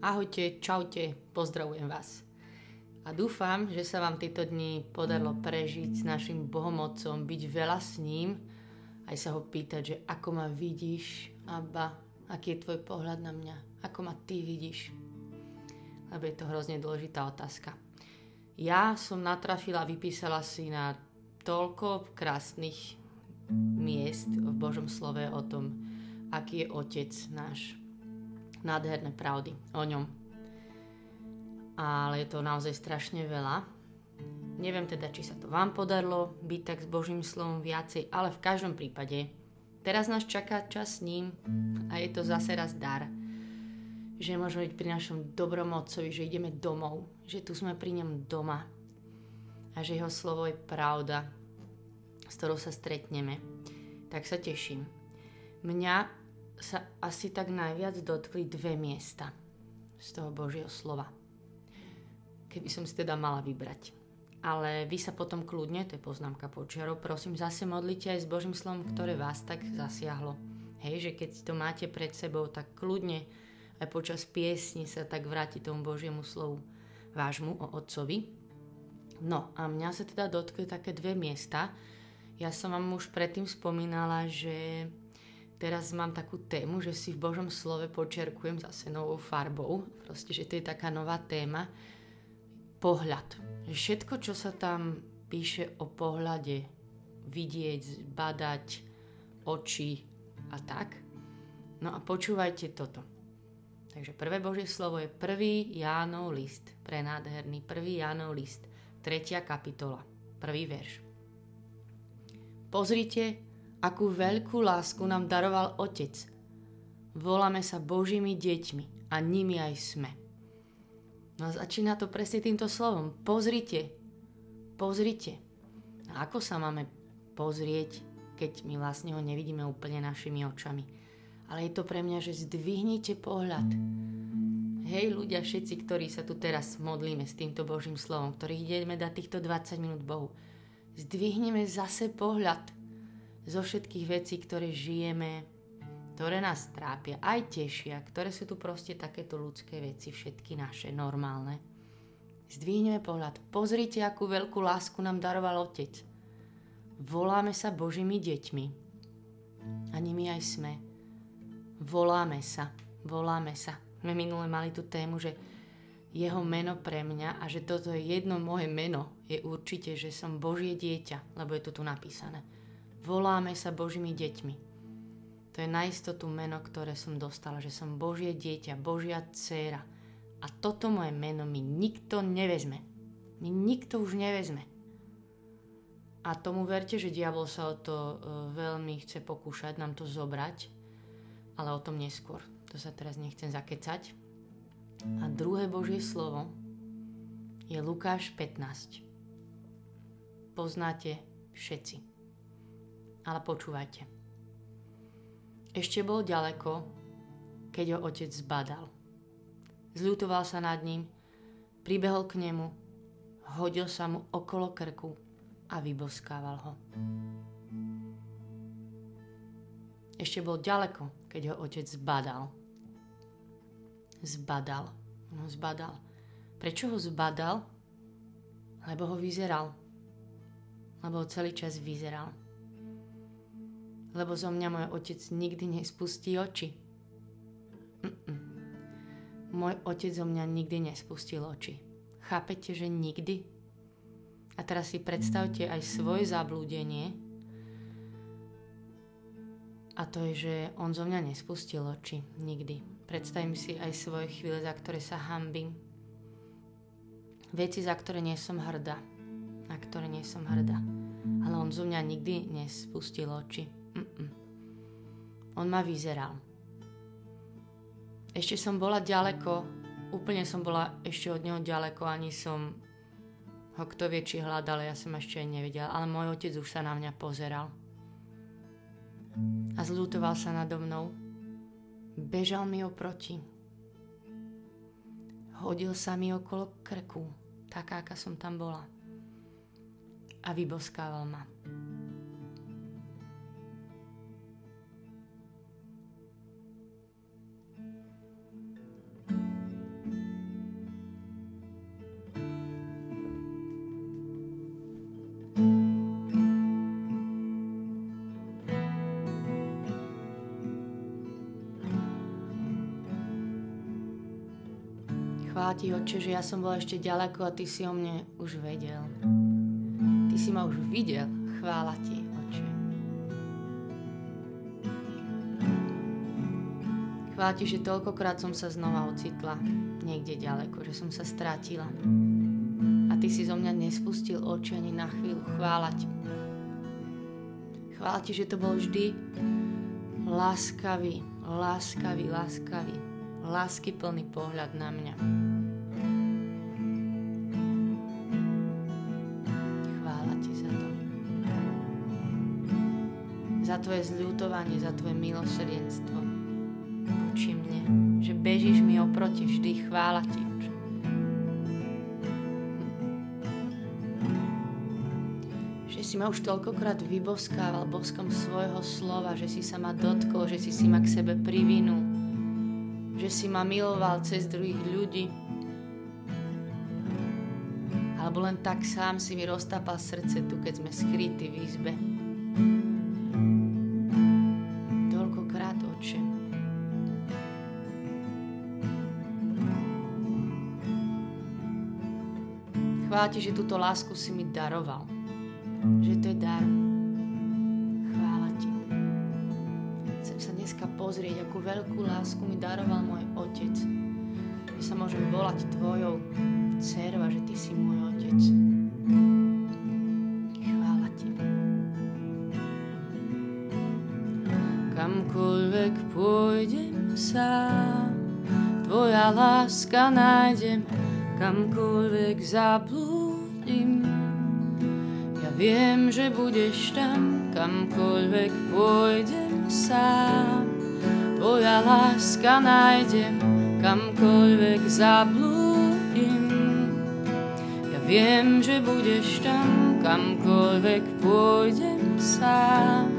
Ahojte, čaute, pozdravujem vás. A dúfam, že sa vám tieto dni podarilo prežiť s našim Bohomocom, byť veľa s ním, aj sa ho pýtať, že ako ma vidíš, Abba, aký je tvoj pohľad na mňa, ako ma ty vidíš. Lebo je to hrozne dôležitá otázka. Ja som natrafila, vypísala si na toľko krásnych miest v Božom slove o tom, aký je Otec náš, nádherné pravdy o ňom. Ale je to naozaj strašne veľa. Neviem teda, či sa to vám podarilo byť tak s Božím slovom viacej, ale v každom prípade teraz nás čaká čas s ním a je to zase raz dar. Že môžeme byť pri našom dobrom otcovi, že ideme domov, že tu sme pri ňom doma a že jeho slovo je pravda, s ktorou sa stretneme. Tak sa teším. Mňa sa asi tak najviac dotkli dve miesta z toho Božieho slova. Keby som si teda mala vybrať. Ale vy sa potom kľudne, to je poznámka počiarov, prosím, zase modlite aj s Božím slovom, ktoré vás tak zasiahlo. Hej, že keď to máte pred sebou, tak kľudne aj počas piesni sa tak vráti tomu Božiemu slovu vášmu o Otcovi. No a mňa sa teda dotkli také dve miesta. Ja som vám už predtým spomínala, že teraz mám takú tému, že si v Božom slove počerkujem zase novou farbou. Proste, že to je taká nová téma. Pohľad. Všetko, čo sa tam píše o pohľade, vidieť, badať, oči a tak. No a počúvajte toto. Takže prvé Božie slovo je prvý Jánov list. Prenádherný prvý Jánov list. Tretia kapitola. Prvý verš. Pozrite, akú veľkú lásku nám daroval Otec. Voláme sa Božími deťmi a nimi aj sme. No a začína to presne týmto slovom. Pozrite, pozrite. A ako sa máme pozrieť, keď my vlastne ho nevidíme úplne našimi očami. Ale je to pre mňa, že zdvihnite pohľad. Hej ľudia, všetci, ktorí sa tu teraz modlíme s týmto Božím slovom, ktorí ideme dať týchto 20 minút Bohu, zdvihneme zase pohľad zo všetkých vecí, ktoré žijeme, ktoré nás trápia, aj tešia, ktoré sú tu proste takéto ľudské veci, všetky naše, normálne. Zdvihneme pohľad. Pozrite, akú veľkú lásku nám daroval Otec. Voláme sa Božími deťmi. A nimi aj sme. Voláme sa. Voláme sa. My minule mali tú tému, že jeho meno pre mňa a že toto je jedno moje meno, je určite, že som Božie dieťa, lebo je to tu napísané. Voláme sa Božími deťmi. To je na istotu meno, ktoré som dostala, že som Božie dieťa, Božia dcéra. A toto moje meno mi nikto nevezme. Mi nikto už nevezme. A tomu verte, že diabol sa o to uh, veľmi chce pokúšať nám to zobrať, ale o tom neskôr. To sa teraz nechcem zakecať. A druhé Božie slovo je Lukáš 15. Poznáte všetci ale počúvajte. Ešte bol ďaleko, keď ho otec zbadal. Zľutoval sa nad ním, pribehol k nemu, hodil sa mu okolo krku a vyboskával ho. Ešte bol ďaleko, keď ho otec zbadal. Zbadal. No zbadal. Prečo ho zbadal? Lebo ho vyzeral. Lebo ho celý čas vyzeral lebo zo mňa môj otec nikdy nespustí oči. Mm-mm. Môj otec zo mňa nikdy nespustil oči. Chápete, že nikdy? A teraz si predstavte aj svoje zablúdenie. A to je, že on zo mňa nespustil oči. Nikdy. Predstavím si aj svoje chvíle, za ktoré sa hambím. Veci, za ktoré nie som hrdá. Na ktoré nie som hrdá. Ale on zo mňa nikdy nespustil oči. Mm-mm. On ma vyzeral. Ešte som bola ďaleko, úplne som bola ešte od neho ďaleko, ani som ho kto vie, či hľadal, ja som ešte nevedela, ale môj otec už sa na mňa pozeral. A zľutoval sa nado mnou. Bežal mi oproti. Hodil sa mi okolo krku, taká, aká som tam bola. A vyboskával ma. Ti, Oče, že ja som bola ešte ďaleko a ty si o mne už vedel. Ty si ma už videl. Chvála ti, Oče. Chvála ti, že toľkokrát som sa znova ocitla niekde ďaleko, že som sa strátila. A ty si zo mňa nespustil oči ani na chvíľu. Chvála ti. Chvála ti, že to bol vždy láskavý, láskavý, láskavý, láskyplný pohľad na mňa. Tvoje zľutovanie, za tvoje milosrdenstvo voči mne, že bežíš mi oproti vždy. Chvála ti. si ma už toľkokrát vyboskával boskom svojho slova, že si sa ma dotkol, že si si ma k sebe privinul, že si ma miloval cez druhých ľudí. Alebo len tak sám si mi roztápal srdce tu, keď sme skrytí v izbe. Chvála ti, že túto lásku si mi daroval že to je dar. Chvála ti. Chcem sa dneska pozrieť, akú veľkú lásku mi daroval môj otec. Že sa môžem volať tvojou dcerou a že ty si môj otec. Chvála ti. Kamkoľvek pôjdem sám, tvoja láska nájdem, kamkoľvek zablúdim, Viem, že budeš tam, kamkoľvek pôjdem sám. Tvoja láska nájdem, kamkoľvek zablúdim. Ja viem, že budeš tam, kamkoľvek pôjdem sám.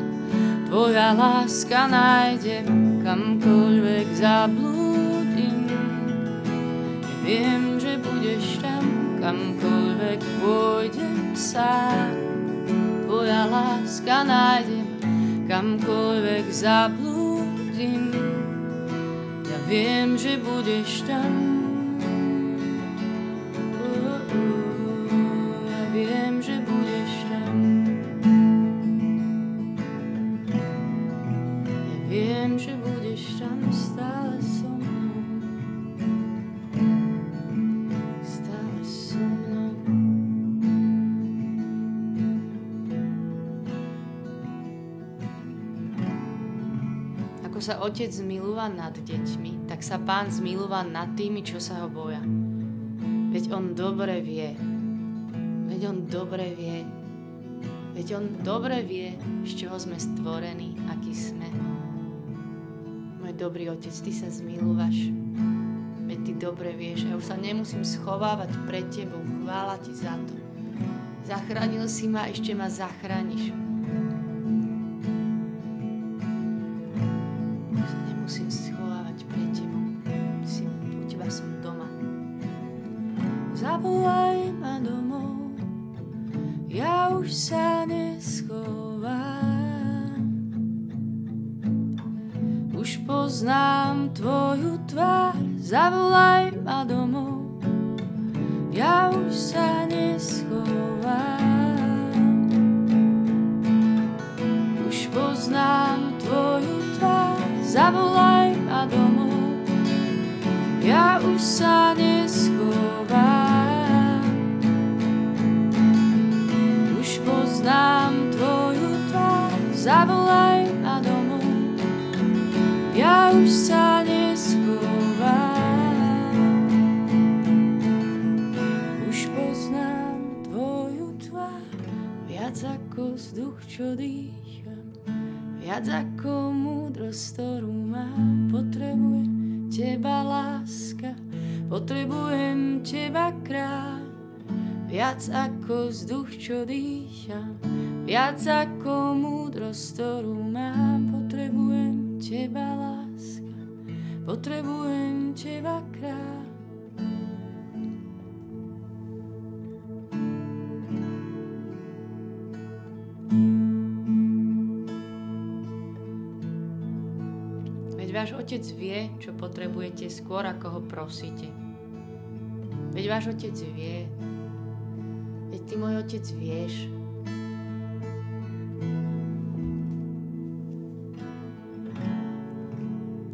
Tvoja láska nájdem, kamkoľvek zablúdim. Ja viem, kamkoľvek pôjdem sám tvoja láska nájdem, kamkoľvek zablúdim. Ja viem, že budeš tam, sa otec zmilúva nad deťmi, tak sa pán zmilúva nad tými, čo sa ho boja. Veď on dobre vie. Veď on dobre vie. Veď on dobre vie, z čoho sme stvorení, aký sme. Môj dobrý otec, ty sa zmilúvaš. Veď ty dobre vieš. Ja už sa nemusím schovávať pred tebou. Chvála ti za to. Zachránil si ma, ešte ma zachrániš. Zavolaj ma domov, ja už sa neschovám. Už poznám tvoju tvár, zavolaj ma domov, ja už sa neschovám. Už poznám tvoju tvár, zavolaj ma domov, ja už sa čo dýcham, viac ako múdrosť, ktorú mám. Potrebujem teba, láska, potrebujem teba, kráľ, viac ako vzduch, čo dýcham, viac ako múdrosť, ktorú mám. Potrebujem teba, láska, potrebujem teba kráľ. Váš otec vie, čo potrebujete skôr, ako ho prosíte. Veď váš otec vie. Veď ty, môj otec, vieš.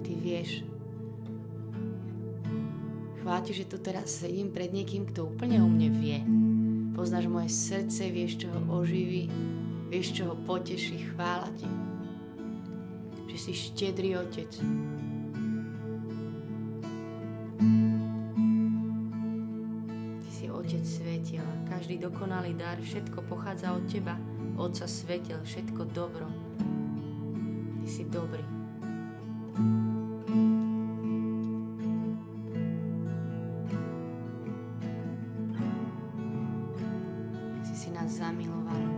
Ty vieš. Chváti, že tu teraz sedím pred niekým, kto úplne o mne vie. Poznáš moje srdce, vieš, čo ho oživí, vieš, čo ho poteší, chvála ti. Že si štedrý otec. Ty si otec svetiel, každý dokonalý dar, všetko pochádza od teba, Otca svetel, všetko dobro. Ty si dobrý. A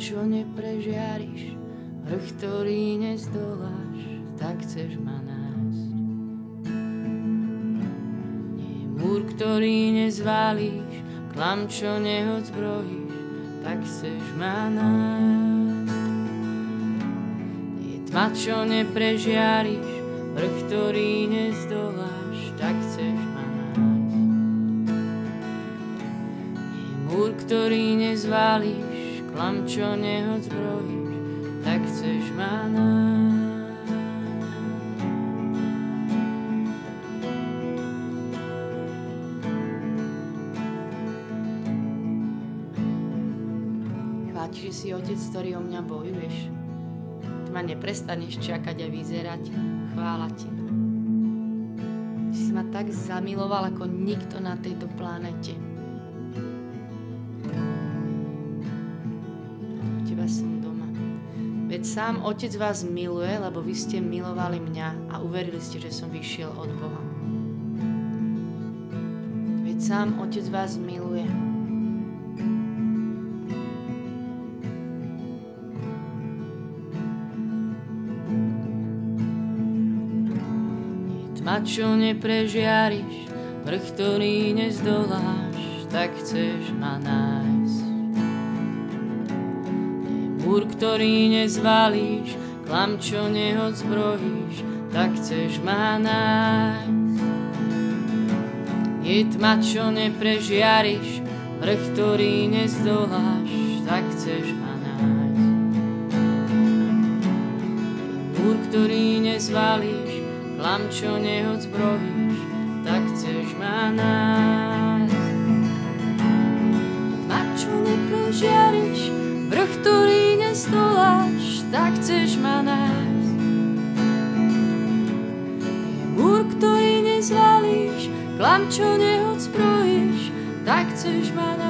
čo neprežiariš, vrch, ktorý nezdoláš, tak chceš ma nájsť. Nie je múr, ktorý nezvalíš, klam, čo neodzbrojíš, tak chceš ma nájsť. Nie je tma, čo neprežiariš, vrch, ktorý nezdoláš, tak chceš ma nájsť. Nie je múr, ktorý nezvalíš, klam, čo neodzbrojíš, tak chceš ma nájsť. Chváti, že si otec, ktorý o mňa bojuješ. Ty ma neprestaneš čakať a vyzerať. Chvála ti. Ma tak zamiloval ako nikto na tejto planete. Veď sám Otec vás miluje, lebo vy ste milovali mňa a uverili ste, že som vyšiel od Boha. Veď sám Otec vás miluje. tma, čo neprežiariš, vrch, ktorý nezdoláš, tak chceš ma nájsť múr, ktorý nezvalíš, klam, čo neodzbrojíš, tak chceš ma nájsť. Je tma, čo neprežiariš, vrch, ktorý nezdoláš, tak chceš ma nájsť. Múr, ktorý nezvalíš, klam, čo neodzbrojíš, tak chceš ma nájsť. Tma, čo neprežiariš, vrch, ktorý nestoláš, tak chceš ma nájsť. Je múr, ktorý nezvalíš, klam, čo neodzbrojíš, tak chceš ma nájsť.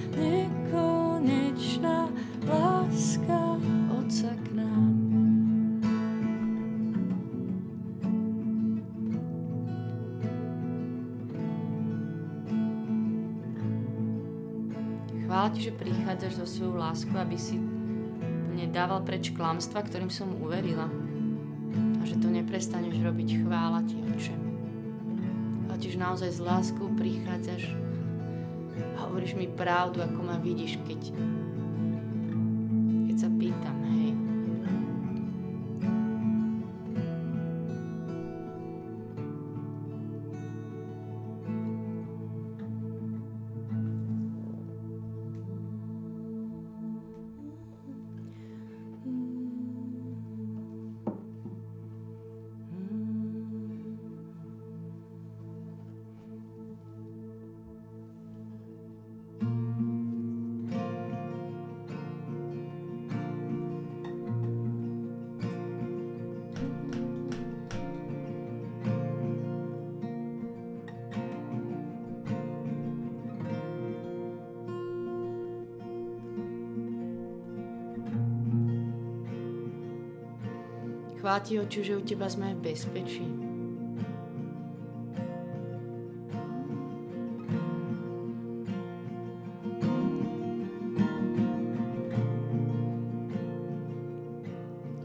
Chvála ti, že prichádzaš so svojou láskou, aby si dával preč klamstva, ktorým som uverila. A že to neprestaneš robiť chvála ti, oče. A tiež naozaj s láskou prichádzaš a hovoríš mi pravdu, ako ma vidíš, keď Chvála ti, že u teba sme v bezpečí.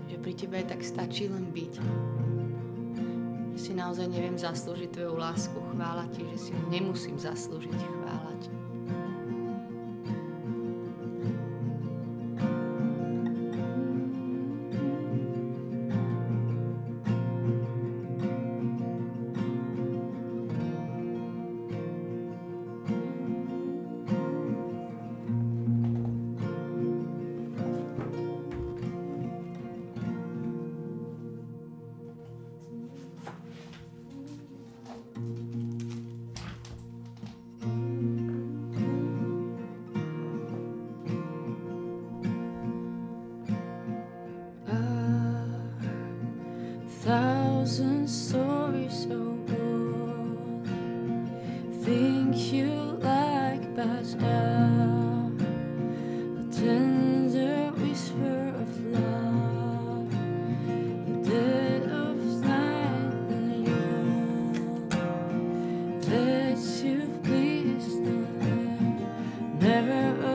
Že pri tebe tak stačí len byť. Že si naozaj neviem zaslúžiť tvoju lásku. Chvála ti, že si ju nemusím zaslúžiť. Chvála ti. Stories so old. Think you like past a tender whisper of love, the dead of night and you that you please never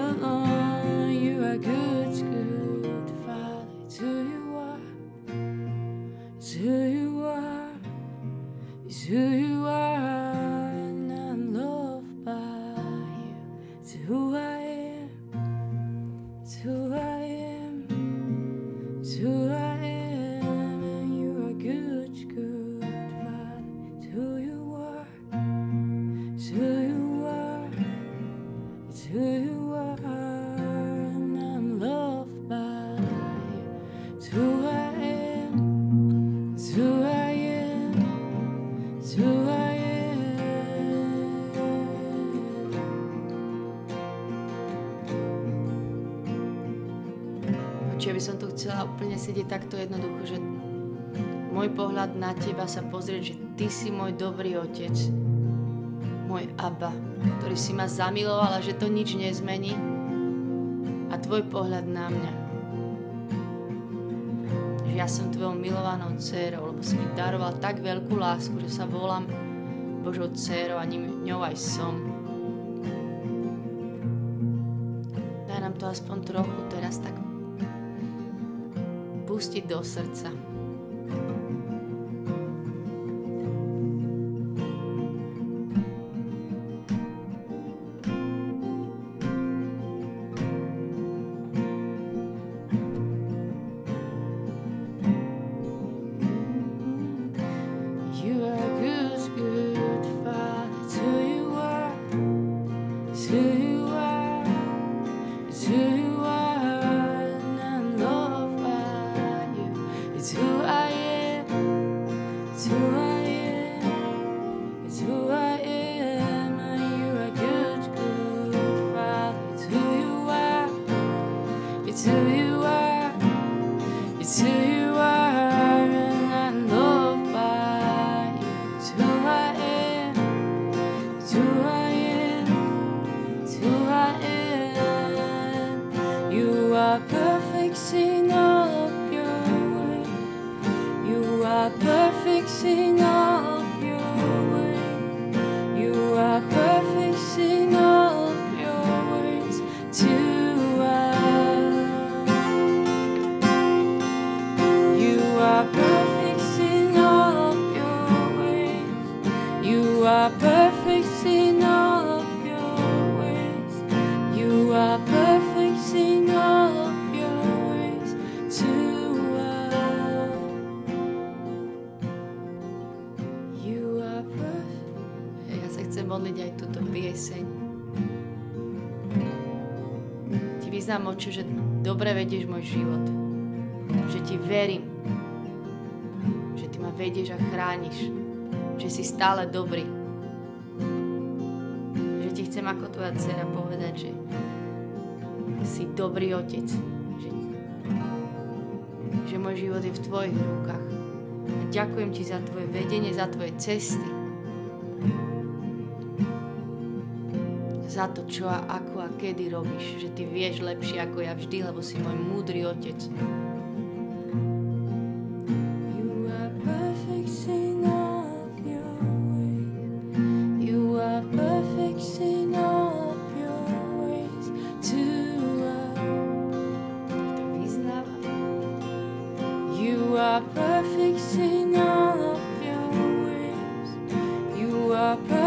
Čiže by som tu chcela úplne sedieť takto jednoducho, že môj pohľad na teba sa pozrieť, že ty si môj dobrý otec, môj Abba, ktorý si ma zamiloval a že to nič nezmení a tvoj pohľad na mňa. Že ja som tvojou milovanou dcérou, lebo si mi daroval tak veľkú lásku, že sa volám Božou dcérou a ním, ňou aj som. Daj nám to aspoň trochu teraz tak pustiť do srdca. You are perfect in all vyznám oči, že dobre vedieš môj život. Že ti verím. Že ty ma vedieš a chrániš. Že si stále dobrý. Že ti chcem ako tvoja dcera povedať, že si dobrý otec. Že, že môj život je v tvojich rukách. A ďakujem ti za tvoje vedenie, za tvoje cesty. za to, čo a ako a kedy robíš, že ty vieš lepšie ako ja vždy, lebo si môj múdry otec. perfect in all of your ways. You are perfect.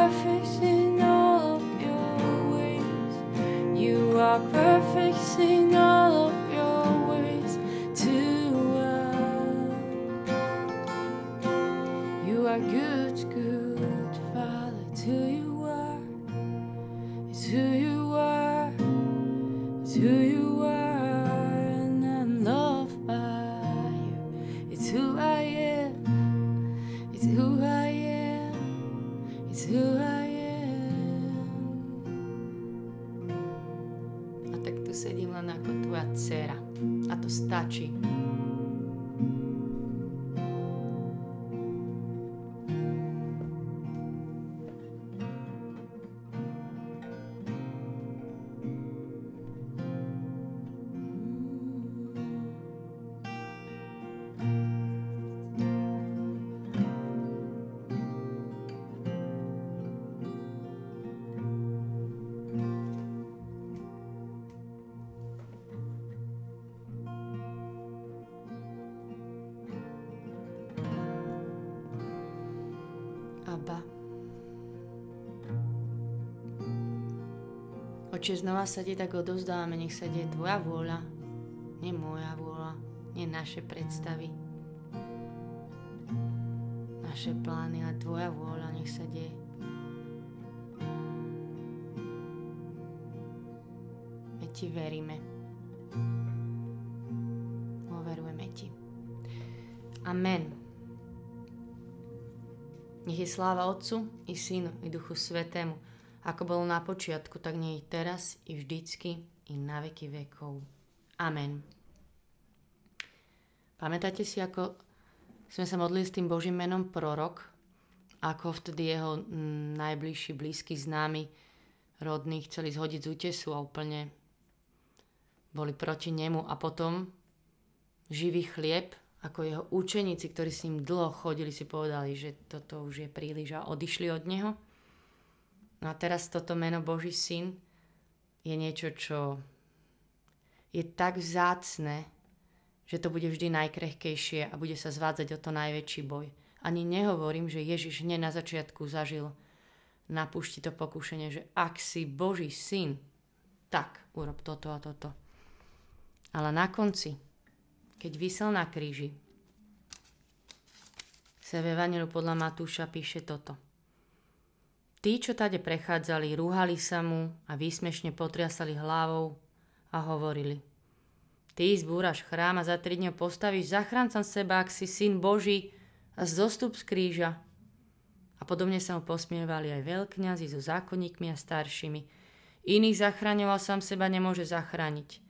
Oče, znova sa ti tak odovzdávame, nech sa deje tvoja vôľa, nie moja vôľa, nie naše predstavy, naše plány, ale tvoja vôľa, nech sa deje. My ti veríme. Overujeme ti. Amen. Nech je sláva Otcu i Synu i Duchu Svetému, ako bolo na počiatku, tak nie je teraz i vždycky i na veky vekov. Amen. Pamätáte si, ako sme sa modlili s tým Božím menom prorok, ako vtedy jeho mm, najbližší, blízky známy, rodní chceli zhodiť z útesu a úplne boli proti nemu a potom živý chlieb ako jeho učeníci, ktorí s ním dlho chodili, si povedali, že toto už je príliš a odišli od neho. No a teraz toto meno Boží syn je niečo, čo je tak vzácne, že to bude vždy najkrehkejšie a bude sa zvádzať o to najväčší boj. Ani nehovorím, že Ježiš hneď na začiatku zažil na púšti to pokušenie, že ak si Boží syn, tak urob toto a toto. Ale na konci keď vysel na kríži. Sa v Evangeliu podľa Matúša píše toto. Tí, čo tade prechádzali, rúhali sa mu a výsmešne potriasali hlavou a hovorili Ty zbúraš chrám a za tri dňa postavíš zachráncam seba, ak si syn Boží a zostup z kríža. A podobne sa mu posmievali aj veľkňazi so zákonníkmi a staršími. Iných zachraňoval sám seba nemôže zachrániť.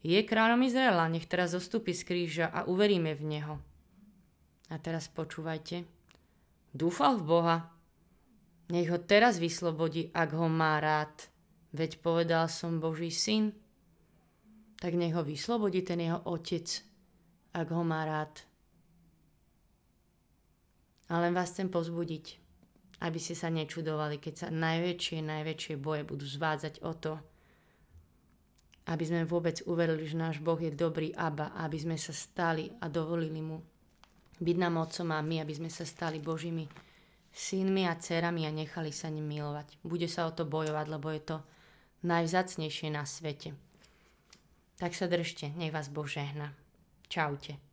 Je kráľom Izraela, nech teraz zostupí z kríža a uveríme v Neho. A teraz počúvajte. Dúfal v Boha. Nech ho teraz vyslobodí, ak ho má rád. Veď povedal som Boží syn. Tak nech ho vyslobodí ten jeho otec, ak ho má rád. A len vás chcem pozbudiť, aby ste sa nečudovali, keď sa najväčšie, najväčšie boje budú zvádzať o to, aby sme vôbec uverili, že náš Boh je dobrý Abba, aby sme sa stali a dovolili mu byť nám otcom a my, aby sme sa stali Božími synmi a dcerami a nechali sa ním milovať. Bude sa o to bojovať, lebo je to najvzácnejšie na svete. Tak sa držte, nech vás Boh žehna. Čaute.